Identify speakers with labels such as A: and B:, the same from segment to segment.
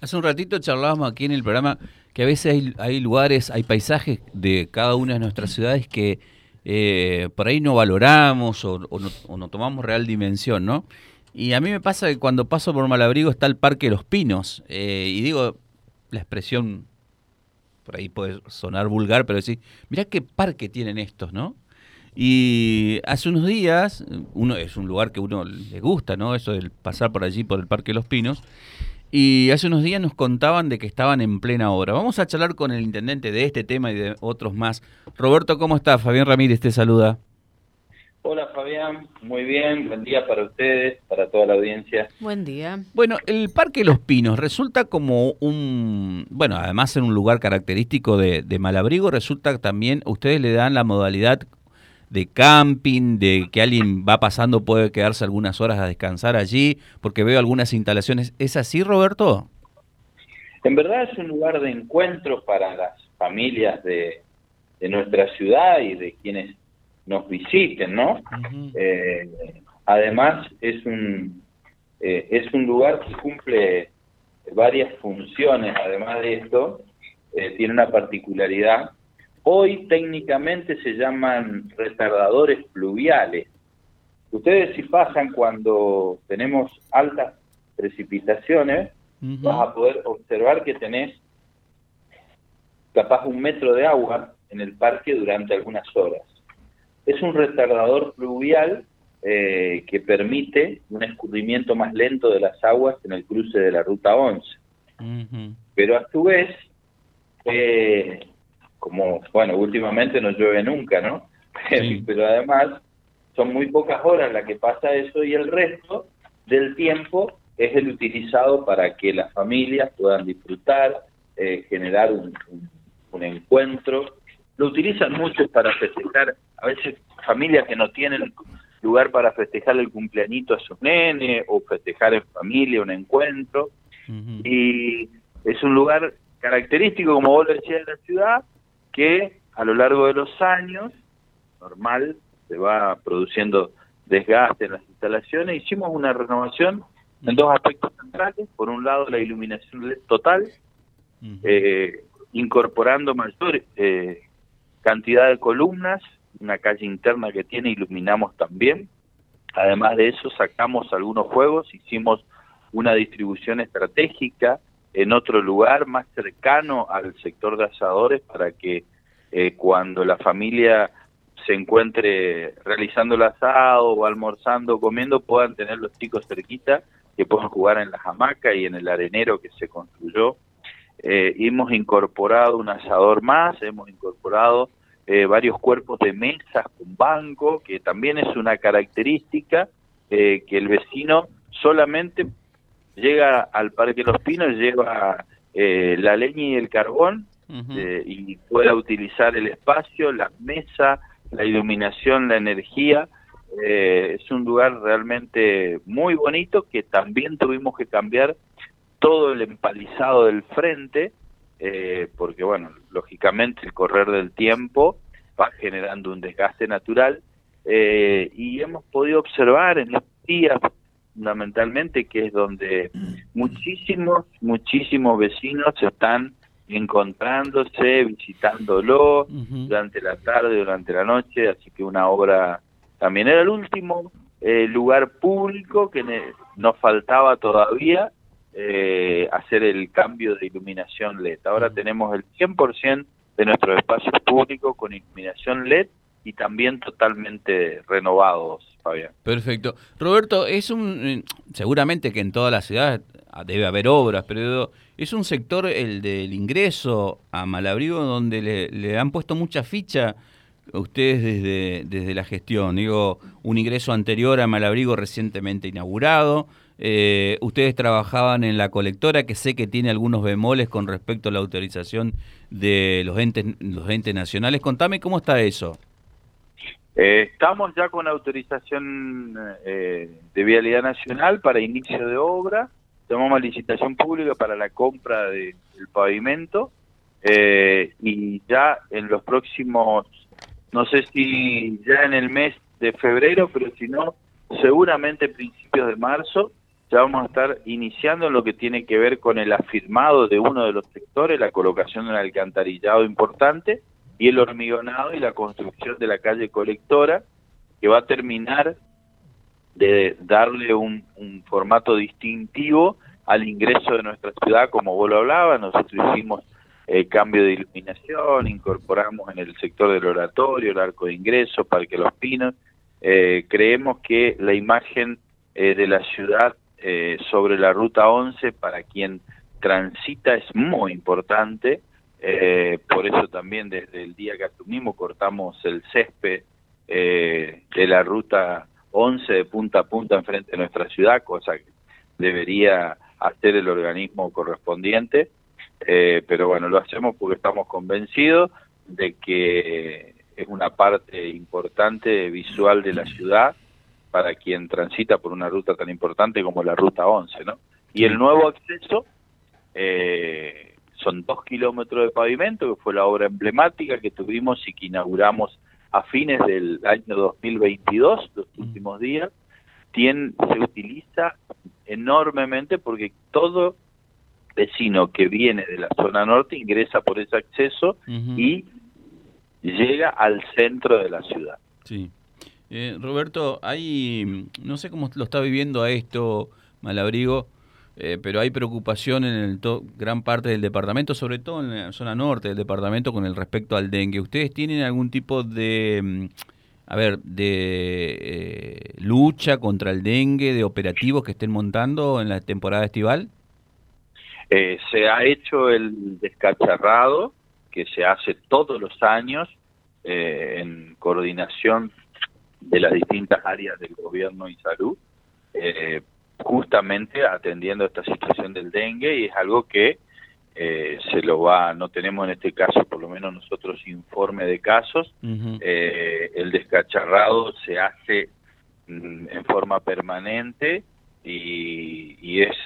A: Hace un ratito charlábamos aquí en el programa que a veces hay, lugares, hay paisajes de cada una de nuestras ciudades que eh, por ahí no valoramos o, no, tomamos real dimensión, ¿no? Y a mí me pasa que cuando paso por Malabrigo está el Parque de los Pinos, eh, y digo, la expresión, por ahí puede sonar vulgar, pero decir, mirá qué parque tienen estos, ¿no? Y hace unos días, uno es un lugar que uno le gusta, ¿no? Eso de pasar por allí, por el Parque de los Pinos. Y hace unos días nos contaban de que estaban en plena obra. Vamos a charlar con el intendente de este tema y de otros más. Roberto, ¿cómo está? Fabián Ramírez te saluda.
B: Hola Fabián, muy bien, buen día para ustedes, para toda la audiencia.
C: Buen día.
A: Bueno, el Parque Los Pinos resulta como un, bueno, además en un lugar característico de, de Malabrigo, resulta también, ustedes le dan la modalidad de camping, de que alguien va pasando puede quedarse algunas horas a descansar allí, porque veo algunas instalaciones. ¿Es así, Roberto?
B: En verdad es un lugar de encuentro para las familias de, nuestra ciudad y de quienes nos visiten, ¿no? Eh, además es un eh, es un lugar que cumple varias funciones. Además de esto, eh, tiene una particularidad Hoy técnicamente se llaman retardadores pluviales. Ustedes si pasan cuando tenemos altas precipitaciones, vas a poder observar que tenés capaz un metro de agua en el parque durante algunas horas. Es un retardador pluvial eh, que permite un escurrimiento más lento de las aguas en el cruce de la ruta 11. Pero a su vez, eh, como, bueno, últimamente no llueve nunca, ¿no? Pero además son muy pocas horas las que pasa eso y el resto del tiempo es el utilizado para que las familias puedan disfrutar, eh, generar un, encuentro. Lo utilizan mucho para festejar, a veces familias que no tienen lugar para festejar el cumpleañito a sus nenes o festejar en familia un encuentro. Y es un lugar característico, como vos lo decías, de la ciudad, que a lo largo de los años, normal, se va produciendo desgaste en las instalaciones. Hicimos una renovación en dos aspectos centrales. Por un lado, la iluminación total, eh, incorporando mayor eh, cantidad de columnas, una calle interna que tiene, iluminamos también. Además de eso, sacamos algunos juegos, hicimos una distribución estratégica en otro lugar más cercano al sector de asadores para que eh, cuando la familia se encuentre realizando el asado o almorzando comiendo puedan tener los chicos cerquita que puedan jugar en la hamaca y en el arenero que se construyó. Eh, hemos incorporado un asador más, hemos incorporado eh, varios cuerpos de mesas con banco, que también es una característica que el vecino solamente llega al Parque Los Pinos, lleva eh, la leña y el carbón eh, y pueda utilizar el espacio, la mesa, la iluminación, la energía. Eh, es un lugar realmente muy bonito que también tuvimos que cambiar todo el empalizado del frente, porque bueno, lógicamente el correr del tiempo va generando un desgaste natural y hemos podido observar en los días fundamentalmente, que es donde muchísimos, muchísimos vecinos están encontrándose, visitándolo durante la tarde, durante la noche, así que una obra también era el último eh, lugar público que nos faltaba todavía eh, hacer el cambio de iluminación LED. Ahora tenemos el 100% de nuestros espacios públicos con iluminación LED y también totalmente renovados, Fabián.
A: Perfecto. Roberto, es un eh, seguramente que en todas las ciudades debe haber obras, pero es un sector el del ingreso a Malabrigo donde le, han puesto mucha ficha ustedes desde, desde la gestión. Digo, un ingreso anterior a Malabrigo recientemente inaugurado. Eh, ustedes trabajaban en la colectora, que sé que tiene algunos bemoles con respecto a la autorización de los entes, los entes nacionales. Contame cómo está eso.
B: Eh, estamos ya con autorización eh, de Vialidad Nacional para inicio de obra. Tomamos licitación pública para la compra del pavimento eh, y ya en los próximos, no sé si ya en el mes de febrero, pero si no, seguramente principios de marzo, ya vamos a estar iniciando lo que tiene que ver con el afirmado de uno de los sectores, la colocación de un alcantarillado importante y el hormigonado y la construcción de la calle colectora, que va a terminar de darle un, formato distintivo al ingreso de nuestra ciudad, como vos lo hablabas, nosotros hicimos el cambio de iluminación, incorporamos en el sector del oratorio, el arco de ingreso, Parque Los Pinos, eh, creemos que la imagen eh, de la ciudad eh, sobre la ruta 11 para quien transita es muy importante, por eso también desde el día que asumimos cortamos el césped de la ruta 11 de punta a punta enfrente de nuestra ciudad, cosa que debería hacer el organismo correspondiente, eh, pero bueno, lo hacemos porque estamos convencidos de que es una parte importante visual de la ciudad para quien transita por una ruta tan importante como la Ruta 11, ¿no? Y el nuevo acceso eh, son dos kilómetros de pavimento, que fue la obra emblemática que tuvimos y que inauguramos a fines del año 2022, los mm. últimos días, se utiliza enormemente porque todo vecino que viene de la zona norte ingresa por ese acceso y llega al centro de la ciudad.
A: Sí. Eh, Roberto, hay, no sé cómo lo está viviendo a esto Malabrigo, eh, pero hay preocupación en el gran parte del departamento, sobre todo en la zona norte del departamento con el respecto al dengue. ¿Ustedes tienen algún tipo de, mm, a ver, de eh, lucha contra el dengue, de operativos que estén montando en la temporada estival?
B: Eh, se ha hecho el descacharrado que se hace todos los años en coordinación de las distintas áreas del gobierno y salud justamente atendiendo esta situación del dengue y es algo que eh, se lo va, no tenemos en este caso, por lo menos nosotros, informe de casos. Eh, el descacharrado se hace mm, en forma permanente y, y, es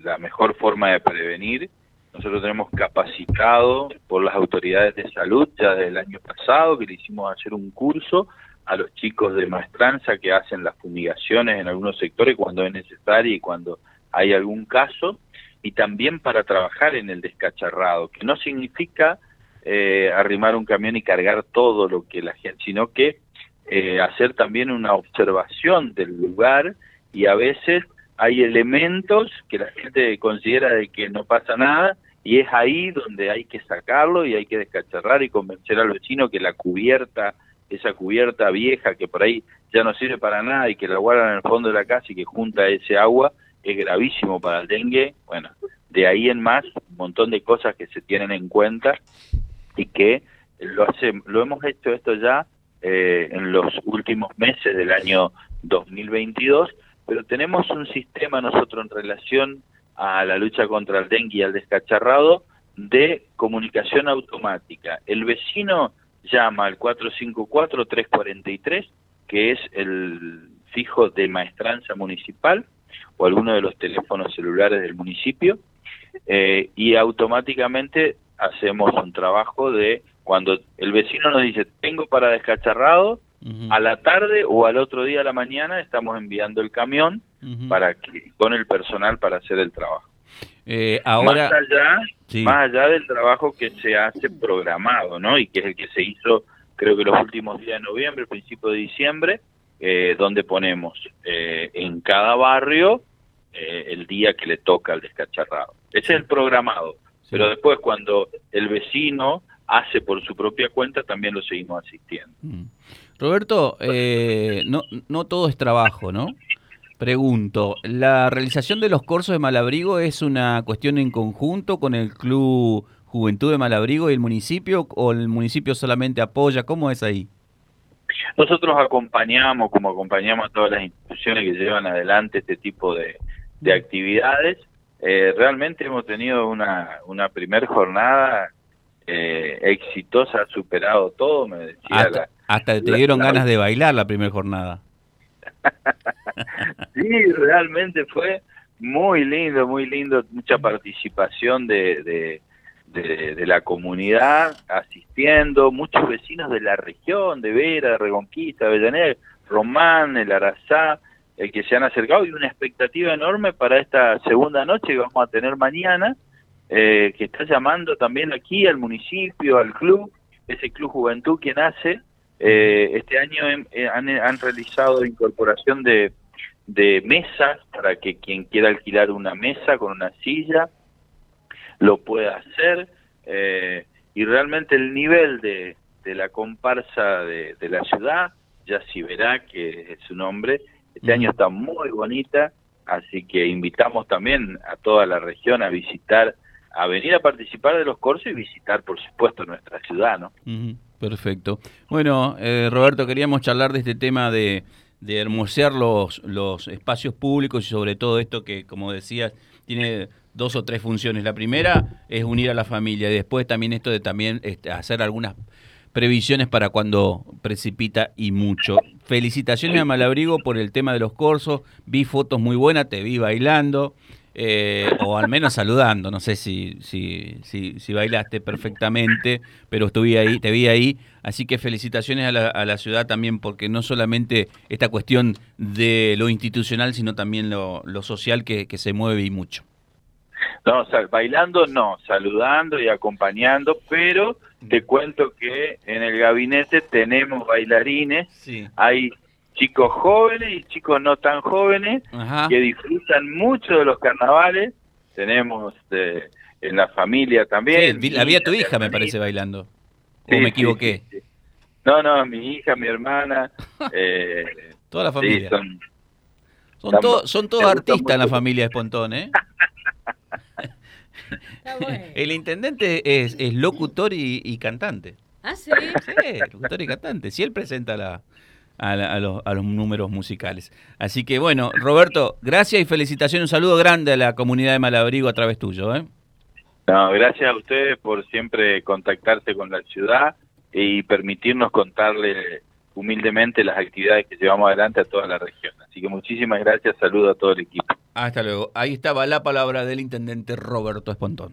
B: la mejor forma de prevenir. Nosotros tenemos capacitado por las autoridades de salud ya desde el año pasado que le hicimos hacer un curso a los chicos de maestranza que hacen las fumigaciones en algunos sectores cuando es necesario y cuando hay algún caso, y también para trabajar en el descacharrado, que no significa eh, arrimar un camión y cargar todo lo que la gente, sino que eh, hacer también una observación del lugar y a veces hay elementos que la gente considera de que no pasa nada y es ahí donde hay que sacarlo y hay que descacharrar y convencer al vecino que la cubierta esa cubierta vieja que por ahí ya no sirve para nada y que la guardan en el fondo de la casa y que junta ese agua, es gravísimo para el dengue. Bueno, de ahí en más, un montón de cosas que se tienen en cuenta y que lo, hace, lo hemos hecho esto ya eh, en los últimos meses del año 2022, pero tenemos un sistema nosotros en relación a la lucha contra el dengue y al descacharrado de comunicación automática. El vecino llama al 454-343, que es el fijo de maestranza municipal o alguno de los teléfonos celulares del municipio, eh, y automáticamente hacemos un trabajo de cuando el vecino nos dice tengo para descacharrado, a la tarde o al otro día a la mañana estamos enviando el camión para que, con el personal para hacer el trabajo.
A: Eh, ahora,
B: más allá, más allá del trabajo que se hace programado, ¿no? Y que es el que se hizo, creo que los últimos días de noviembre, principio de diciembre, eh, donde ponemos eh, en cada barrio el día que le toca al descacharrado. Ese es el programado. Pero después, cuando el vecino hace por su propia cuenta, también lo seguimos asistiendo. Mm.
A: Roberto, no, no todo es trabajo, ¿no? Pregunto, ¿la realización de los cursos de Malabrigo es una cuestión en conjunto con el Club Juventud de Malabrigo y el municipio o el municipio solamente apoya? ¿Cómo es ahí?
B: Nosotros acompañamos, como acompañamos a todas las instituciones que llevan adelante este tipo de, actividades. Eh, realmente hemos tenido una, una primer jornada eh, exitosa, ha superado todo, me decía.
A: Hasta, hasta te dieron ganas de bailar la primera jornada.
B: sí, realmente fue muy lindo, muy lindo, mucha participación de, de, la comunidad asistiendo, muchos vecinos de la región, de Vera, de Reconquista, Avellaneda, Román, el Arazá, eh, que se han acercado y una expectativa enorme para esta segunda noche que vamos a tener mañana, eh, que está llamando también aquí al municipio, al club, ese Club Juventud que nace. Eh, este año han, han, realizado incorporación de, de mesas para que quien quiera alquilar una mesa con una silla lo pueda hacer. y realmente el nivel de, de la comparsa de, de la ciudad, ya si verá que es su nombre, este año está muy bonita, así que invitamos también a toda la región a visitar, a venir a participar de los cursos y visitar, por supuesto, nuestra ciudad, ¿no?
A: Perfecto. Bueno, eh, Roberto, queríamos charlar de este tema de, de hermosear los, espacios públicos y sobre todo esto que, como decías, tiene dos o tres funciones. La primera es unir a la familia y después también esto de también este, hacer algunas previsiones para cuando precipita y mucho. Felicitaciones a Malabrigo por el tema de los corsos. Vi fotos muy buenas, te vi bailando. Eh, o al menos saludando, no sé si, si, si, si, bailaste perfectamente, pero estuve ahí, te vi ahí, así que felicitaciones a la, a la, ciudad también, porque no solamente esta cuestión de lo institucional, sino también lo, lo social que, que se mueve y mucho.
B: No, bailando no, saludando y acompañando, pero te cuento que en el gabinete tenemos bailarines, hay chicos jóvenes y chicos no tan jóvenes que disfrutan mucho de los carnavales, tenemos eh, en la familia también.
A: Sí, la vi a tu hija, me parece, bailando. ¿O me equivoqué?
B: no, no, mi hija, mi hermana. Eh,
A: Toda la familia. son, son, son todos artistas en la familia de Espontón, ¿eh? El intendente es, locutor y, cantante.
C: ¿Ah, sí?
A: Sí, locutor y cantante. Sí, él presenta la, a, los, números musicales. Así que bueno, Roberto, gracias y felicitaciones. Un saludo grande a la comunidad de Malabrigo a través tuyo. ¿eh?
B: No, gracias a ustedes por siempre contactarse con la ciudad y permitirnos contarle humildemente las actividades que llevamos adelante a toda la región. Así que muchísimas gracias, saludo a todo el equipo.
A: Hasta luego. Ahí estaba la palabra del intendente Roberto Espontón